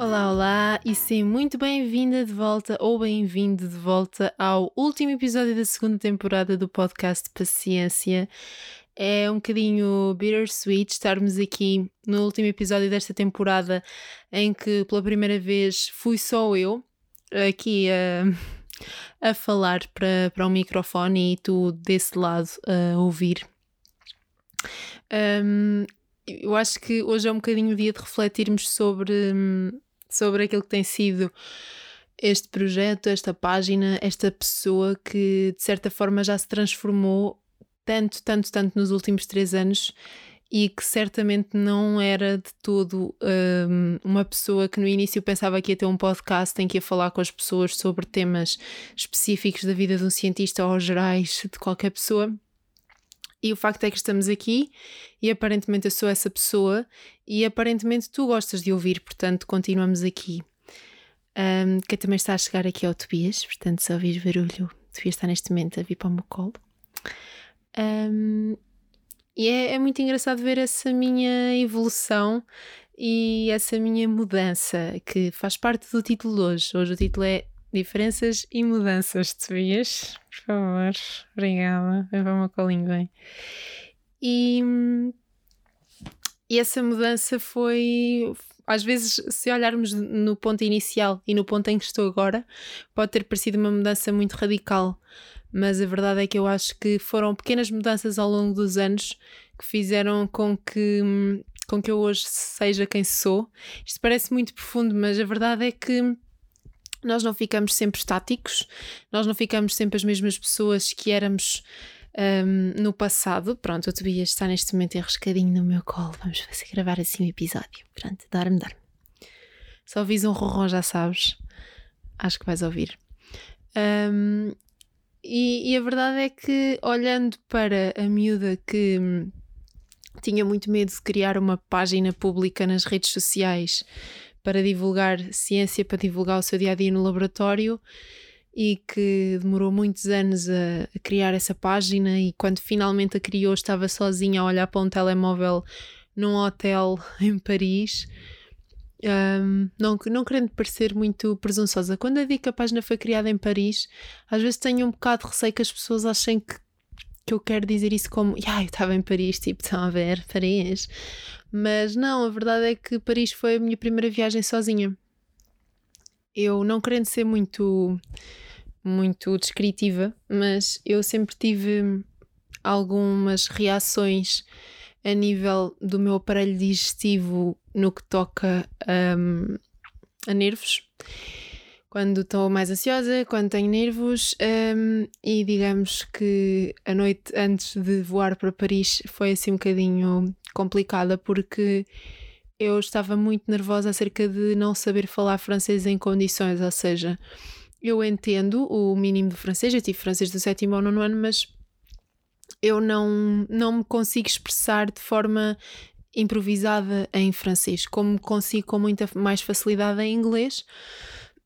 Olá, olá e seja muito bem-vinda de volta ou bem-vindo de volta ao último episódio da segunda temporada do podcast Paciência. É um bocadinho bittersweet estarmos aqui no último episódio desta temporada em que pela primeira vez fui só eu aqui a, a falar para, para o microfone e tu desse lado a ouvir. Um, eu acho que hoje é um bocadinho o dia de refletirmos sobre, sobre aquilo que tem sido este projeto, esta página, esta pessoa que de certa forma já se transformou tanto, tanto, tanto nos últimos três anos e que certamente não era de todo um, uma pessoa que no início pensava que ia ter um podcast em que ia falar com as pessoas sobre temas específicos da vida de um cientista ou gerais de qualquer pessoa e o facto é que estamos aqui e aparentemente eu sou essa pessoa e aparentemente tu gostas de ouvir, portanto continuamos aqui. Um, que também está a chegar aqui ao Tobias, portanto se ouvires barulho, Tobias está neste momento a vir para o meu colo. Um, e é, é muito engraçado ver essa minha evolução e essa minha mudança que faz parte do título hoje. Hoje o título é Diferenças e mudanças, Tobias. Por favor, obrigada. Para o meu colinho bem. E, e essa mudança foi. Às vezes, se olharmos no ponto inicial e no ponto em que estou agora, pode ter parecido uma mudança muito radical. Mas a verdade é que eu acho que foram pequenas mudanças ao longo dos anos que fizeram com que, com que eu hoje seja quem sou. Isto parece muito profundo, mas a verdade é que nós não ficamos sempre estáticos, nós não ficamos sempre as mesmas pessoas que éramos um, no passado. Pronto, o Tobias está neste momento enroscadinho no meu colo. Vamos fazer gravar assim um episódio. Pronto, dorme, dorme. Se ouvis um ronron, já sabes. Acho que vais ouvir. Um, e, e, a verdade é que, olhando para a miúda que hum, tinha muito medo de criar uma página pública nas redes sociais para divulgar ciência, para divulgar o seu dia a dia no laboratório e que demorou muitos anos a, a, criar essa página e quando finalmente a criou estava sozinha a olhar para um telemóvel num hotel em Paris. Um, não, não querendo parecer muito presunçosa, quando eu digo que a página foi criada em Paris, às vezes tenho um bocado de receio que as pessoas achem que, que eu quero dizer isso como, ah, eu estava em Paris, tipo, estão a ver, Paris. Mas não, a verdade é que Paris foi a minha primeira viagem sozinha. Eu não querendo ser muito muito descritiva, mas eu sempre tive algumas reações a nível do meu aparelho digestivo no que toca um, a nervos. Quando estou mais ansiosa, quando tenho nervos, um, e digamos que a noite antes de voar para Paris foi assim um bocadinho complicada porque eu estava muito nervosa acerca de não saber falar francês em condições, ou seja, eu entendo o mínimo de francês, eu tive francês do sétimo ao nono ano, mas eu não, não me consigo expressar de forma improvisada em francês, como consigo com muita mais facilidade em inglês.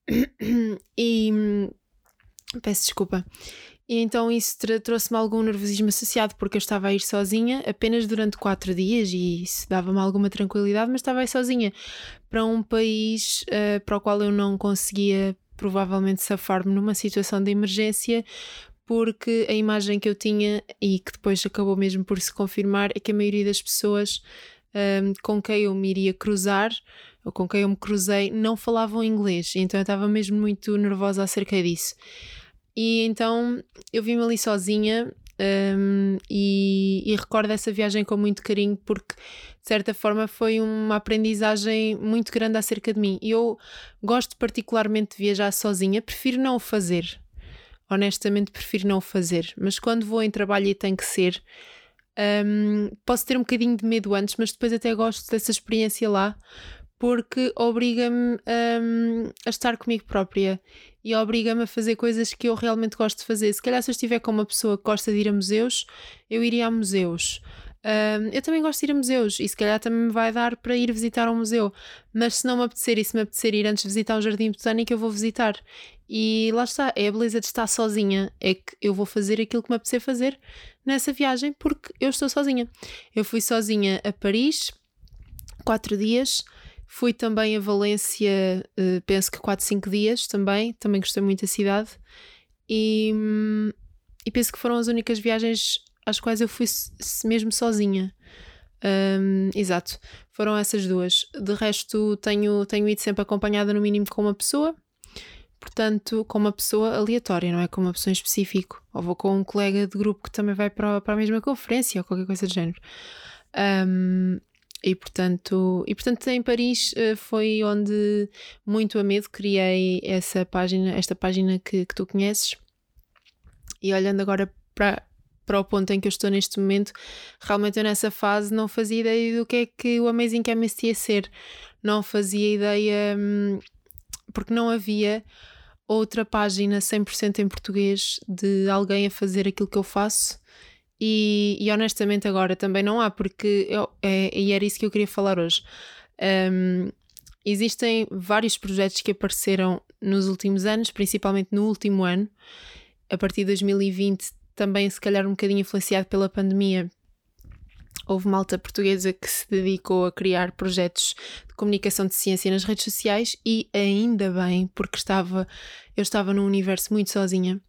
E peço desculpa. E então isso trouxe-me algum nervosismo associado, porque eu estava a ir sozinha apenas durante quatro dias e isso dava-me alguma tranquilidade, mas estava aí sozinha para um país uh, para o qual eu não conseguia provavelmente safar-me numa situação de emergência, porque a imagem que eu tinha e que depois acabou mesmo por se confirmar é que a maioria das pessoas um, ehm, com quem eu me iria cruzar ou com quem eu me cruzei não falavam inglês, então eu estava mesmo muito nervosa acerca disso. E então eu vim ali sozinha um, e, e, recordo essa viagem com muito carinho porque de certa forma foi uma aprendizagem muito grande acerca de mim. Eu gosto particularmente de viajar sozinha, prefiro não o fazer. Honestamente, prefiro não o fazer. Mas quando vou em trabalho e tem que ser, um, posso ter um bocadinho de medo antes, mas depois até gosto dessa experiência lá porque obriga-me um, a estar comigo própria e obriga-me a fazer coisas que eu realmente gosto de fazer. Se calhar, se eu estiver com uma pessoa que gosta de ir a museus, eu iria a museus. Um, eu também gosto de ir a museus e se calhar também me vai dar para ir visitar um museu, mas se não me apetecer e se me apetecer ir antes de visitar um jardim botânico, eu vou visitar. E lá está, é a beleza de estar sozinha, é que eu vou fazer aquilo que me apetecer fazer nessa viagem porque eu estou sozinha. Eu fui sozinha a Paris, quatro dias Fui também a Valência, uh, penso que 4, 5 dias também. Também gostei muito da cidade. E, e penso que foram as únicas viagens às quais eu fui mesmo sozinha. Um, exato, foram essas duas. De resto, tenho, tenho ido sempre acompanhada, no mínimo, com uma pessoa. Portanto, com uma pessoa aleatória, não é com uma pessoa em específico. Ou vou com um colega de grupo que também vai para, para a mesma conferência ou qualquer coisa do género. Um, e portanto, e portanto em Paris uh, foi onde muito a medo criei essa página, esta página que, que tu conheces. E olhando agora para, para o ponto em que eu estou neste momento, realmente eu nessa fase não fazia ideia do que é que o Amazing Chemist ia ser. Não fazia ideia, hum, porque não havia outra página 100% em português de alguém a fazer aquilo que eu faço. E, e honestamente agora também não há, porque eu, é, e era isso que eu queria falar hoje. Um, existem vários projetos que apareceram nos últimos anos, principalmente no último ano, a partir de 2020 também se calhar um bocadinho influenciado pela pandemia, houve malta portuguesa que se dedicou a criar projetos de comunicação de ciência nas redes sociais e ainda bem, porque estava, eu estava num universo muito sozinha.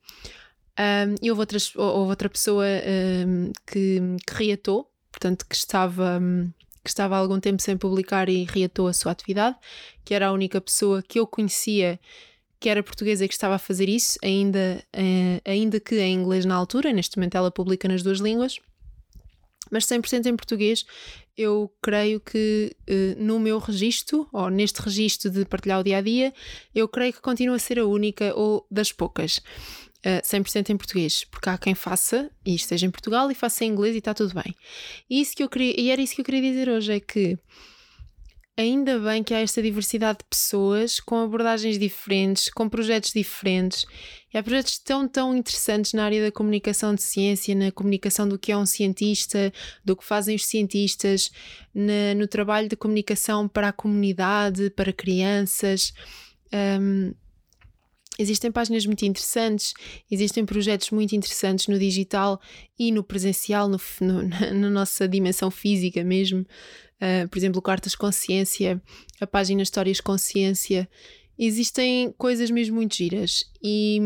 Um, e houve, outras, houve outra pessoa um, que, que reatou, portanto, que estava, que estava há algum tempo sem publicar e reatou a sua atividade, que era a única pessoa que eu conhecia que era portuguesa e que estava a fazer isso, ainda, uh, ainda que em inglês na altura, neste momento ela publica nas duas línguas, mas 100% em português. Eu creio que uh, no meu registro, ou neste registro de partilhar o dia a dia, eu creio que continua a ser a única ou das poucas. Uh, eh, 100% em português, porque há quem faça e esteja em Portugal e faça em inglês e está tudo bem. E, isso que eu queria, e era isso que eu queria dizer hoje: é que ainda bem que há esta diversidade de pessoas com abordagens diferentes, com projetos diferentes. E há projetos tão, tão interessantes na área da comunicação de ciência, na comunicação do que é um cientista, do que fazem os cientistas, na, no trabalho de comunicação para a comunidade, para crianças. Um, Existem páginas muito interessantes, existem projetos muito interessantes no digital e no presencial, no, no na nossa dimensão física mesmo. Uh, por exemplo, Cartas Consciência, a página Histórias Consciência. Existem coisas mesmo muito giras. E,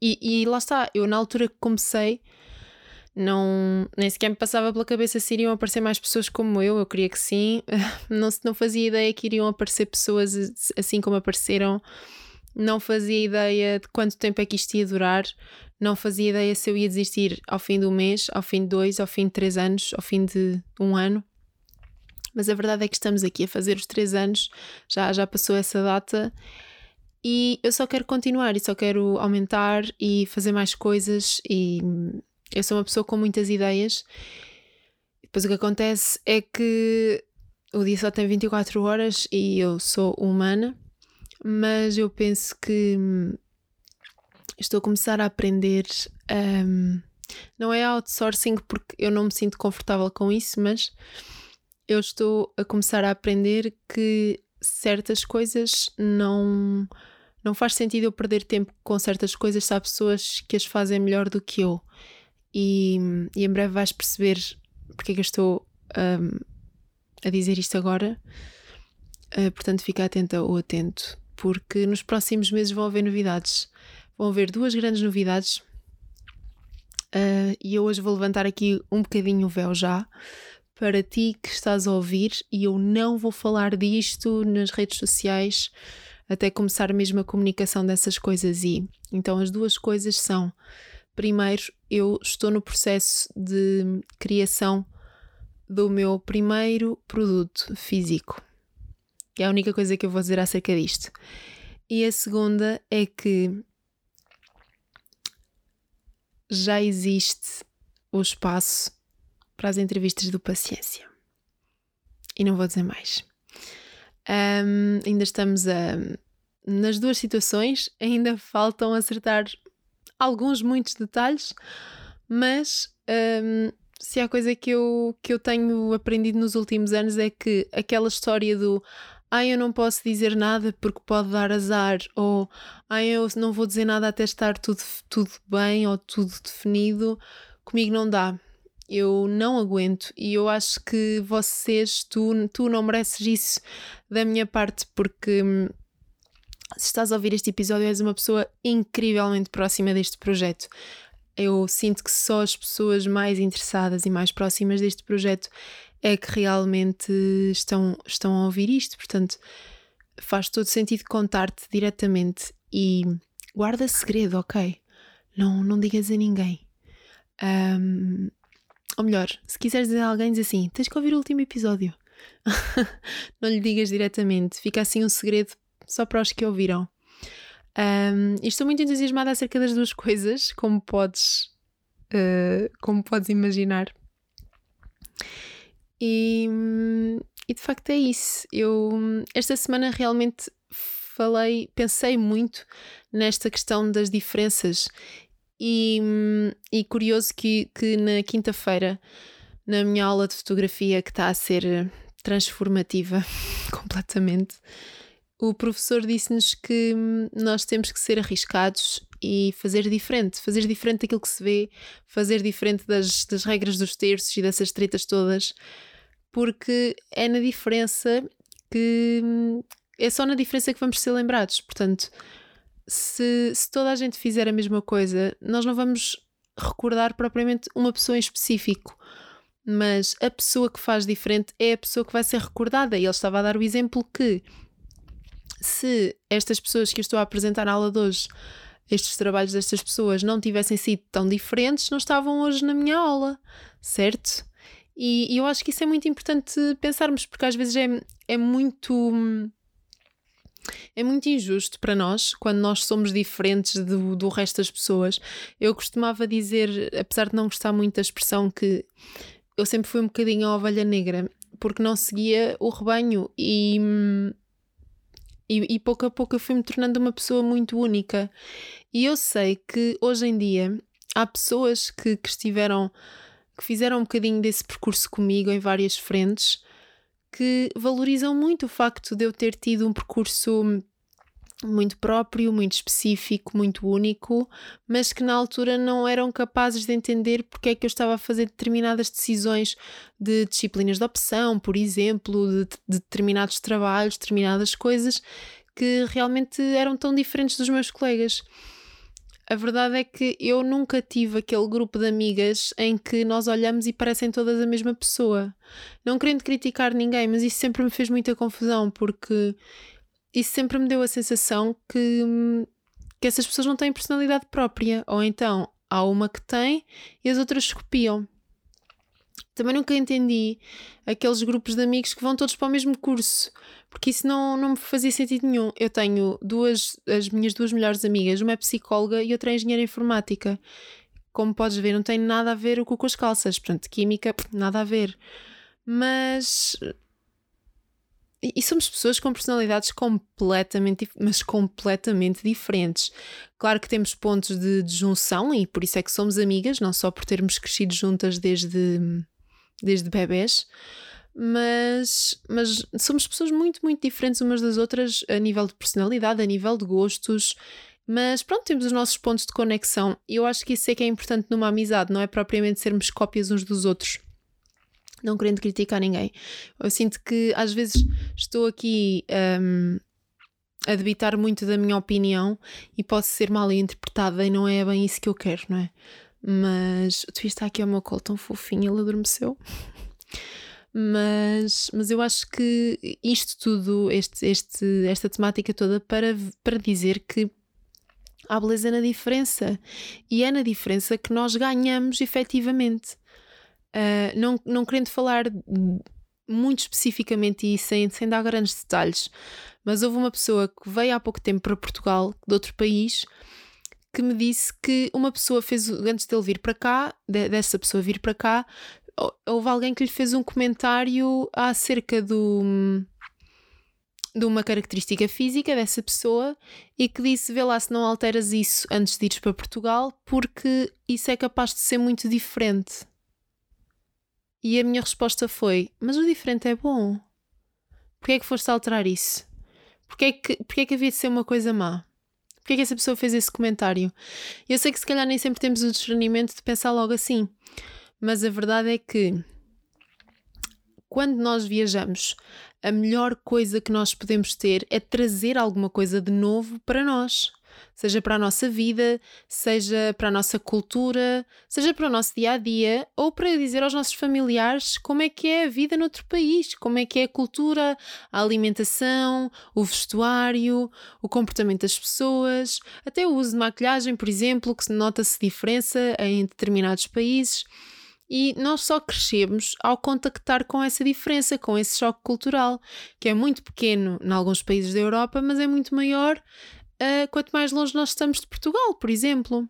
e, e lá está, eu na altura que comecei, não, nem sequer me passava pela cabeça se iriam aparecer mais pessoas como eu. Eu queria que sim. Não, não fazia ideia que iriam aparecer pessoas assim como apareceram. Não fazia ideia de quanto tempo é que isto ia durar. Não fazia ideia se eu ia desistir ao fim do mês, ao fim de dois, ao fim de três anos, ao fim de um ano mas a verdade é que estamos aqui a fazer os três anos, já, já passou essa data e eu só quero continuar e só quero aumentar e fazer mais coisas e eu sou uma pessoa com muitas ideias. Depois o que acontece é que o dia só tem 24 horas e eu sou humana, mas eu penso que estou a começar a aprender. Um, não é outsourcing porque eu não me sinto confortável com isso, mas eu estou a começar a aprender que certas coisas não não faz sentido eu perder tempo com certas coisas se há pessoas que as fazem melhor do que eu e, e em breve vais perceber porque é que eu estou um, a dizer isto agora uh, portanto fica atenta ou atento porque nos próximos meses vão haver novidades vão haver duas grandes novidades uh, e eu hoje vou levantar aqui um bocadinho o véu já para ti que estás a ouvir, e eu não vou falar disto nas redes sociais até começar mesmo a comunicação dessas coisas. E então as duas coisas são: primeiro, eu estou no processo de criação do meu primeiro produto físico. É a única coisa que eu vou dizer acerca disto. E a segunda é que já existe o espaço para as entrevistas do Paciência. E não vou dizer mais. Um, ainda estamos a, nas duas situações, ainda faltam acertar alguns, muitos detalhes, mas um, se há coisa que eu, que eu tenho aprendido nos últimos anos é que aquela história do ai, eu não posso dizer nada porque pode dar azar, ou ai, eu não vou dizer nada até estar tudo, tudo bem ou tudo definido, comigo não dá. Eu não aguento. E eu acho que vocês, tu, tu não mereces isso da minha parte, porque hum, se estás a ouvir este episódio, és uma pessoa incrivelmente próxima deste projeto. Eu sinto que só as pessoas mais interessadas e mais próximas deste projeto é que realmente estão, estão a ouvir isto. Portanto, faz todo sentido contar-te diretamente e guarda segredo, ok? Não, não digas a ninguém. Um, ou melhor, se quiseres dizer a alguém, diz assim: tens que ouvir o último episódio. não lhe digas diretamente, fica assim um segredo só para os que ouviram. Um, estou muito entusiasmada acerca das duas coisas, como podes, uh, como podes imaginar. E, e de facto é isso. Eu esta semana realmente falei, pensei muito nesta questão das diferenças e, e curioso que, que na quinta-feira, na minha aula de fotografia, que está a ser transformativa completamente, o professor disse-nos que nós temos que ser arriscados e fazer diferente, fazer diferente daquilo que se vê, fazer diferente das, das regras dos terços e dessas tretas todas, porque é na diferença que é só na diferença que vamos ser lembrados. Portanto, se, se toda a gente fizer a mesma coisa, nós não vamos recordar propriamente uma pessoa em específico, mas a pessoa que faz diferente é a pessoa que vai ser recordada. E ele estava a dar o exemplo que se estas pessoas que eu estou a apresentar na aula de hoje, estes trabalhos destas pessoas não tivessem sido tão diferentes, não estavam hoje na minha aula, certo? E, e eu acho que isso é muito importante pensarmos, porque às vezes é, é muito é muito injusto para nós quando nós somos diferentes do, do resto das pessoas. Eu costumava dizer, apesar de não gostar muito da expressão, que eu sempre fui um bocadinho a ovelha negra porque não seguia o rebanho e, e, e pouco a pouco eu fui-me tornando uma pessoa muito única. E eu sei que hoje em dia há pessoas que, que estiveram, que fizeram um bocadinho desse percurso comigo em várias frentes que valorizam muito o facto de eu ter tido um percurso muito próprio, muito específico, muito único, mas que na altura não eram capazes de entender porque é que eu estava a fazer determinadas decisões de disciplinas de opção, por exemplo, de, de determinados trabalhos, determinadas coisas que realmente eram tão diferentes dos meus colegas. A verdade é que eu nunca tive aquele grupo de amigas em que nós olhamos e parecem todas a mesma pessoa. Não querendo criticar ninguém, mas isso sempre me fez muita confusão porque isso sempre me deu a sensação que, que essas pessoas não têm personalidade própria. Ou então há uma que tem e as outras copiam. Também nunca entendi aqueles grupos de amigos que vão todos para o mesmo curso porque isso não, não me fazia sentido nenhum. Eu tenho duas, as minhas duas melhores amigas, uma é psicóloga e outra é engenheira informática. Como podes ver, não tem nada a ver com as calças, portanto, química, nada a ver. Mas. E somos pessoas com personalidades completamente, mas completamente diferentes. Claro que temos pontos de junção e por isso é que somos amigas, não só por termos crescido juntas desde, desde bebés, mas, mas somos pessoas muito, muito diferentes umas das outras a nível de personalidade, a nível de gostos. Mas pronto, temos os nossos pontos de conexão e eu acho que isso é que é importante numa amizade, não é propriamente sermos cópias uns dos outros. Não querendo criticar ninguém. Eu sinto que às vezes estou aqui um, a debitar muito da minha opinião e pode ser mal interpretada e não é bem isso que eu quero, não é? Mas o Tui está aqui ao meu colo tão fofinho, ele adormeceu. mas, mas eu acho que isto tudo, este, este, esta temática toda, para, para dizer que há beleza na diferença e é na diferença que nós ganhamos efetivamente. Uh, não, não querendo falar muito especificamente e sem, sem dar grandes detalhes, mas houve uma pessoa que veio há pouco tempo para Portugal, de outro país, que me disse que uma pessoa fez, antes dele vir para cá, de, dessa pessoa vir para cá, houve alguém que lhe fez um comentário acerca do de uma característica física dessa pessoa e que disse: vê lá se não alteras isso antes de ires para Portugal, porque isso é capaz de ser muito diferente. E a minha resposta foi: mas o diferente é bom. Porquê é que foste alterar isso? Porquê é que, porquê é que havia de ser uma coisa má? Porquê é que essa pessoa fez esse comentário? Eu sei que se calhar nem sempre temos o discernimento de pensar logo assim. mas a verdade é que quando nós viajamos, a melhor coisa que nós podemos ter é trazer alguma coisa de novo para nós seja para a nossa vida, seja para a nossa cultura, seja para o nosso dia a dia, ou para dizer aos nossos familiares como é que é a vida noutro país, como é que é a cultura, a alimentação, o vestuário, o comportamento das pessoas, até o uso de maquilhagem, por exemplo, que nota-se diferença em determinados países. E nós só crescemos ao contactar com essa diferença, com esse choque cultural, que é muito pequeno em alguns países da Europa, mas é muito maior uh, quanto mais longe nós estamos de Portugal, por exemplo.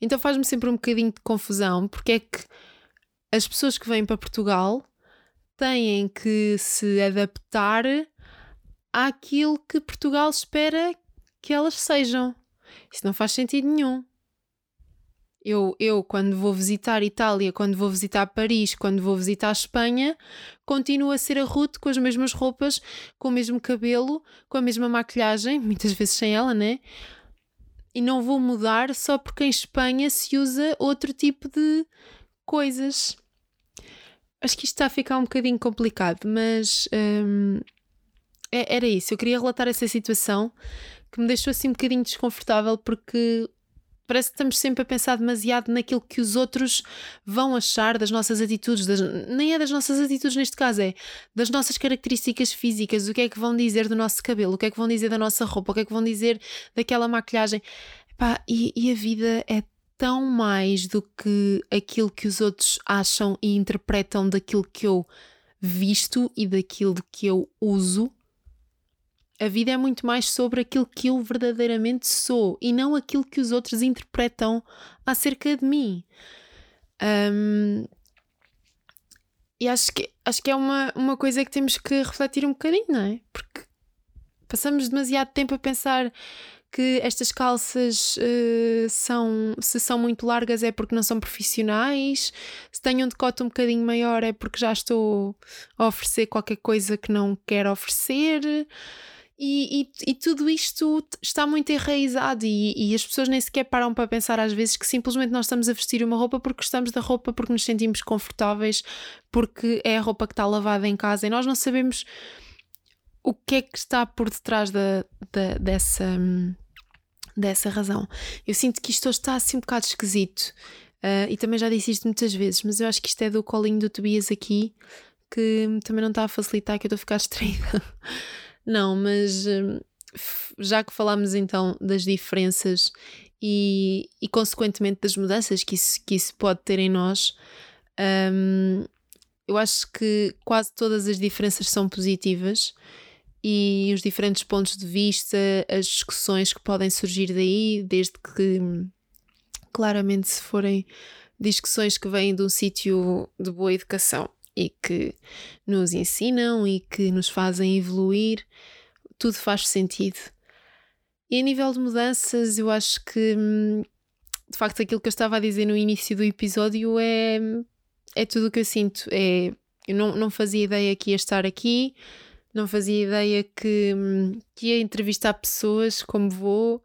Então faz-me sempre um bocadinho de confusão porque é que as pessoas que vêm para Portugal têm que se adaptar àquilo que Portugal espera que elas sejam. Isso não faz sentido nenhum. Eu, eu, quando vou visitar Itália, quando vou visitar Paris, quando vou visitar Espanha, continuo a ser a Ruth com as mesmas roupas, com o mesmo cabelo, com a mesma maquilhagem, muitas vezes sem ela, né? E não vou mudar só porque em Espanha se usa outro tipo de coisas. Acho que isto está a ficar um bocadinho complicado, mas hum, é, era isso. Eu queria relatar essa situação que me deixou assim um bocadinho desconfortável porque parece que estamos sempre a pensar demasiado naquilo que os outros vão achar das nossas atitudes, das, nem é das nossas atitudes neste caso, é das nossas características físicas, o que é que vão dizer do nosso cabelo, o que é que vão dizer da nossa roupa, o que é que vão dizer daquela maquilhagem. Epá, e, e a vida é tão mais do que aquilo que os outros acham e interpretam daquilo que eu visto e daquilo que eu uso a vida é muito mais sobre aquilo que eu verdadeiramente sou e não aquilo que os outros interpretam acerca de mim. Um, e acho que, acho que é uma, uma coisa que temos que refletir um bocadinho, não é? Porque passamos demasiado tempo a pensar que estas calças uh, são, se são muito largas é porque não são profissionais, se tenho um decote um bocadinho maior é porque já estou a oferecer qualquer coisa que não quero oferecer. E, e, e, tudo isto está muito enraizado e, e, as pessoas nem sequer param para pensar às vezes que simplesmente nós estamos a vestir uma roupa porque gostamos da roupa, porque nos sentimos confortáveis, porque é a roupa que está lavada em casa e nós não sabemos o que é que está por detrás da, da, dessa, dessa razão. Eu sinto que isto hoje está assim um bocado esquisito uh, e também já disse isto muitas vezes, mas eu acho que isto é do colinho do Tobias aqui que também não está a facilitar que eu estou a ficar distraída. Não, mas hum, já que falámos então das diferenças e, e consequentemente das mudanças que isso, que isso pode ter em nós, um, eu acho que quase todas as diferenças são positivas e os diferentes pontos de vista, as discussões que podem surgir daí, desde que claramente se forem discussões que vêm de um sítio de boa educação e que nos ensinam e que nos fazem evoluir, tudo faz sentido. E a nível de mudanças, eu acho que hum, de facto aquilo que eu estava a dizer no início do episódio é, é tudo o que eu sinto. É, eu não, não fazia ideia que ia estar aqui, não fazia ideia que, hum, que ia entrevistar pessoas como vou,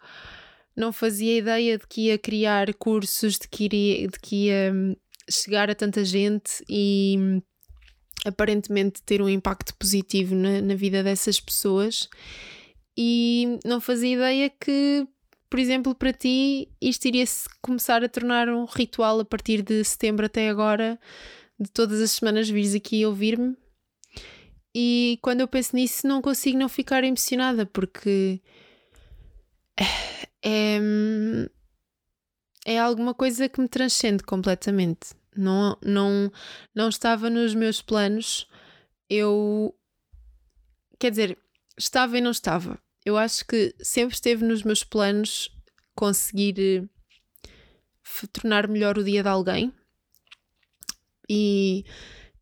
não fazia ideia de que ia criar cursos, de que, iria, de que ia hum, chegar a tanta gente e aparentemente ter um impacto positivo na, na vida dessas pessoas e não fazia ideia que, por exemplo, para ti isto iria começar a tornar um ritual a partir de setembro até agora, de todas as semanas vires aqui ouvir-me. E quando eu penso nisso, não consigo não ficar emocionada porque é, é alguma coisa que me transcende completamente. Não, não, não estava nos meus planos. Eu. Quer dizer, estava e não estava. Eu acho que sempre esteve nos meus planos conseguir uh, tornar melhor o dia de alguém. E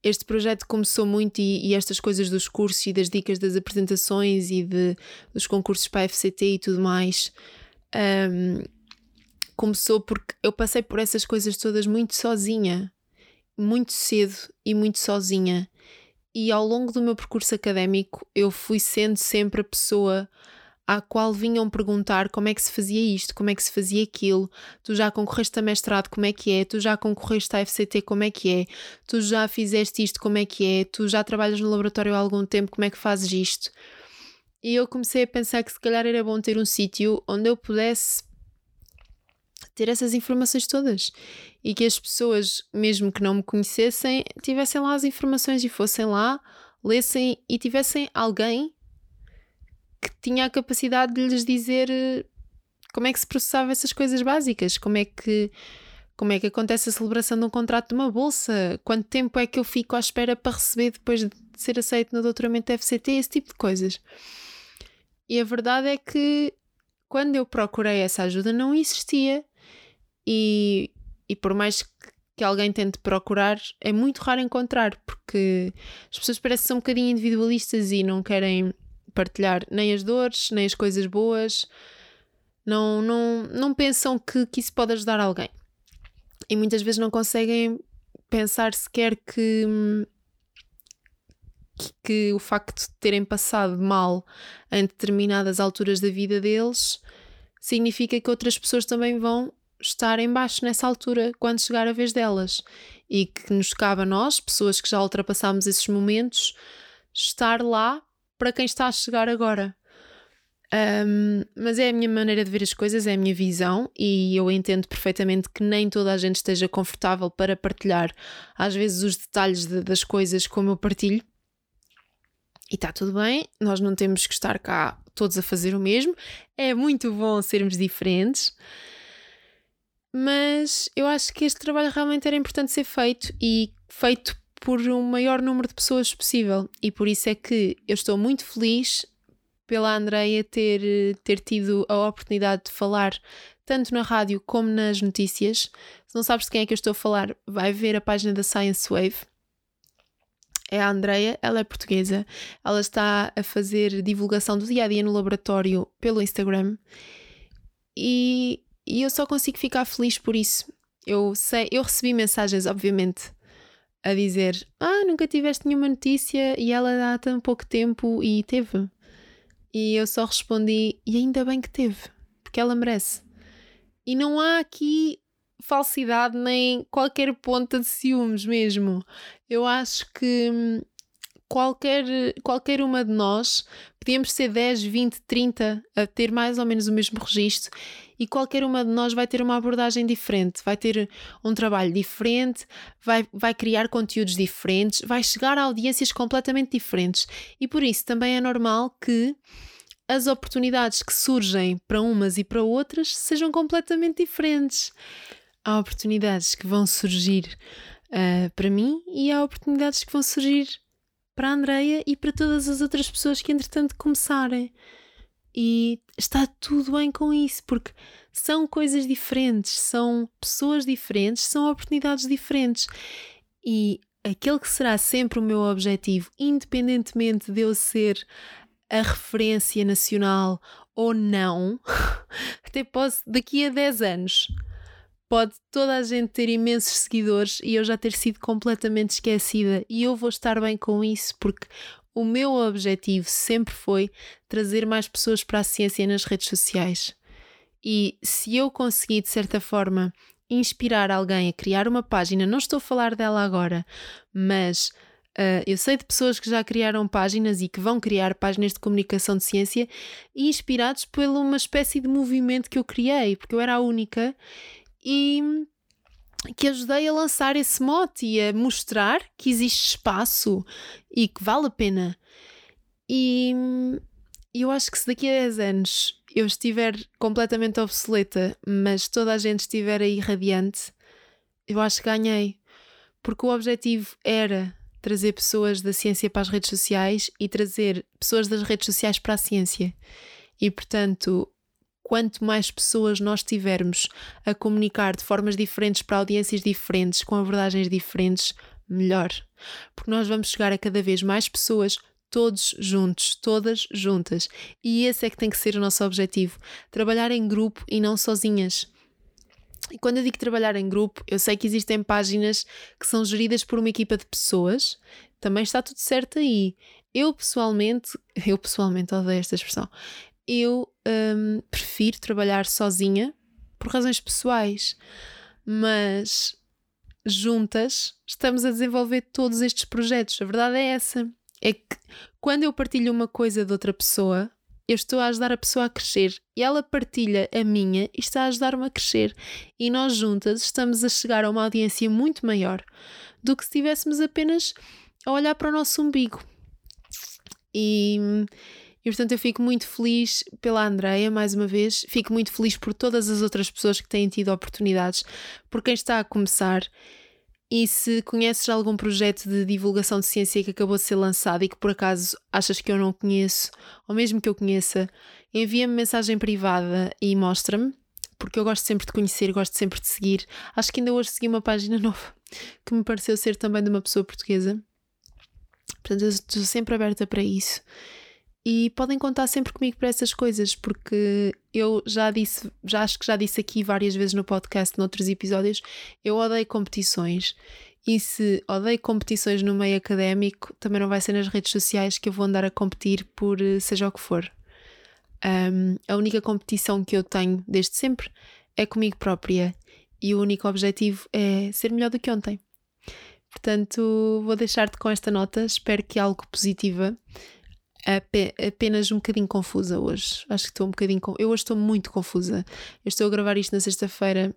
este projeto começou muito e, e, estas coisas dos cursos e das dicas das apresentações e de, dos concursos para a FCT e tudo mais. Um, começou porque eu passei por essas coisas todas muito sozinha, muito cedo e muito sozinha. E ao longo do meu percurso académico, eu fui sendo sempre a pessoa à qual vinham perguntar como é que se fazia isto, como é que se fazia aquilo, tu já concorreste a mestrado, como é que é, tu já concorreste à FCT, como é que é, tu já fizeste isto, como é que é, tu já trabalhas no laboratório há algum tempo, como é que fazes isto? E eu comecei a pensar que se calhar era bom ter um sítio onde eu pudesse ter essas informações todas. E que as pessoas, mesmo que não me conhecessem, tivessem lá as informações e fossem lá, lessem e tivessem alguém que tinha a capacidade de lhes dizer eh, como é que se processava essas coisas básicas, como é que como é que acontece a celebração de um contrato de uma bolsa, quanto tempo é que eu fico à espera para receber depois de ser aceito no doutoramento FCT, esse tipo de coisas. E a verdade é que quando eu procurei essa ajuda não existia e, e por mais que alguém tente procurar, é muito raro encontrar, porque as pessoas parecem ser um bocadinho individualistas e não querem partilhar nem as dores, nem as coisas boas, não, não, não pensam que, que isso pode ajudar alguém. E muitas vezes não conseguem pensar sequer que, que, que o facto de terem passado mal em determinadas alturas da vida deles significa que outras pessoas também vão estar em baixo nessa altura quando chegar a vez delas e que nos cabe a nós, pessoas que já ultrapassámos esses momentos, estar lá para quem está a chegar agora. Um, mas é a minha maneira de ver as coisas, é a minha visão, e eu entendo perfeitamente que nem toda a gente esteja confortável para partilhar, às vezes, os detalhes de, das coisas como eu partilho. E está tudo bem, nós não temos que estar cá todos a fazer o mesmo, é muito bom sermos diferentes. Mas eu acho que este trabalho realmente era importante ser feito e feito por um maior número de pessoas possível. E por isso é que eu estou muito feliz pela Andreia ter, ter tido a oportunidade de falar tanto na rádio como nas notícias. Se não sabes de quem é que eu estou a falar, vai ver a página da Science Wave. É a Andreia, ela é portuguesa. Ela está a fazer divulgação do dia a dia no laboratório pelo Instagram. E, e eu só consigo ficar feliz por isso. Eu sei, eu recebi mensagens, obviamente, a dizer: Ah, nunca tiveste nenhuma notícia e ela há tão pouco tempo e teve. E eu só respondi: E ainda bem que teve, porque ela merece. E não há aqui falsidade nem qualquer ponta de ciúmes mesmo. Eu acho que hum, qualquer, qualquer uma de nós, podíamos ser 10, 20, 30 a ter mais ou menos o mesmo registro e qualquer uma de nós vai ter uma abordagem diferente, vai ter um trabalho diferente, vai, vai criar conteúdos diferentes, vai chegar a audiências completamente diferentes e por isso também é normal que as oportunidades que surgem para umas e para outras sejam completamente diferentes. Há oportunidades que vão surgir uh, para mim e há oportunidades que vão surgir para a Andreia e para todas as outras pessoas que entretanto começarem. E está tudo bem com isso, porque são coisas diferentes, são pessoas diferentes, são oportunidades diferentes. E aquele que será sempre o meu objetivo, independentemente de eu ser a referência nacional ou não, até posso, daqui a 10 anos, pode toda a gente ter imensos seguidores e eu já ter sido completamente esquecida e eu vou estar bem com isso porque o meu objetivo sempre foi trazer mais pessoas para a ciência nas redes sociais. E se eu conseguir, de certa forma, inspirar alguém a criar uma página, não estou a falar dela agora, mas uh, eu sei de pessoas que já criaram páginas e que vão criar páginas de comunicação de ciência inspirados por uma espécie de movimento que eu criei, porque eu era a única e que ajudei a lançar esse mote e a mostrar que existe espaço e que vale a pena. E eu acho que se daqui a 10 anos eu estiver completamente obsoleta, mas toda a gente estiver aí radiante, eu acho que ganhei. Porque o objetivo era trazer pessoas da ciência para as redes sociais e trazer pessoas das redes sociais para a ciência. E portanto, quanto mais pessoas nós tivermos a comunicar de formas diferentes para audiências diferentes, com abordagens diferentes, melhor. Porque nós vamos chegar a cada vez mais pessoas, todos juntos, todas juntas. E esse é que tem que ser o nosso objetivo: trabalhar em grupo e não sozinhas. E quando eu digo trabalhar em grupo, eu sei que existem páginas que são geridas por uma equipa de pessoas, também está tudo certo aí. Eu pessoalmente, eu pessoalmente odeio esta expressão, eu hum, prefiro trabalhar sozinha por razões pessoais, mas juntas estamos a desenvolver todos estes projetos. A verdade é essa. É que quando eu partilho uma coisa de outra pessoa, eu estou a ajudar a pessoa a crescer e ela partilha a minha e está a ajudar-me a crescer. E nós juntas estamos a chegar a uma audiência muito maior do que se estivéssemos apenas a olhar para o nosso umbigo. E, e portanto eu fico muito feliz pela Andreia, mais uma vez, fico muito feliz por todas as outras pessoas que têm tido oportunidades, por quem está a começar. E se conheces algum projeto de divulgação de ciência que acabou de ser lançado e que por acaso achas que eu não conheço, ou mesmo que eu conheça, envia-me mensagem privada e mostra-me, porque eu gosto sempre de conhecer, gosto sempre de seguir. Acho que ainda hoje segui uma página nova que me pareceu ser também de uma pessoa portuguesa. Portanto, eu estou sempre aberta para isso. E podem contar sempre comigo para essas coisas, porque eu já disse, já acho que já disse aqui várias vezes no podcast, noutros episódios, eu odeio competições. E se odeio competições no meio académico, também não vai ser nas redes sociais que eu vou andar a competir por eh, seja o que for. Um, a única competição que eu tenho desde sempre é comigo própria e o único objetivo é ser melhor do que ontem. Portanto, vou deixar-te com esta nota, espero que algo positiva apenas um bocadinho confusa hoje. Acho que estou um bocadinho. Eu hoje estou muito confusa. Eu estou a gravar isto na sexta-feira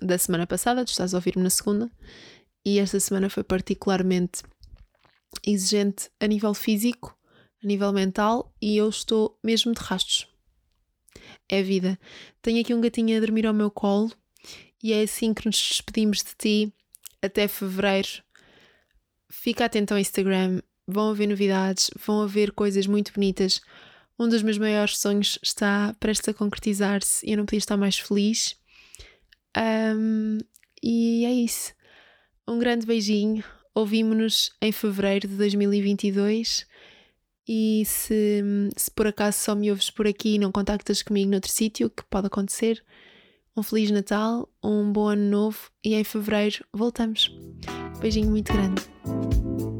da semana passada, tu estás a ouvir-me na segunda, e esta semana foi particularmente exigente a nível físico, a nível mental, e eu estou mesmo de rastos. É vida. Tenho aqui um gatinho a dormir ao meu colo, e é assim que nos despedimos de ti até fevereiro. Fica atento ao Instagram, vão haver novidades, vão haver coisas muito bonitas. Um dos meus maiores sonhos está prestes a concretizar-se e eu não podia estar mais feliz. Um, e é isso. Um grande beijinho. Ouvimos-nos em fevereiro de 2022. E se, se por acaso só me ouves por aqui e não contactas comigo noutro sítio, que pode acontecer, um Feliz Natal, um bom Ano Novo e em fevereiro voltamos. Beijinho muito grande.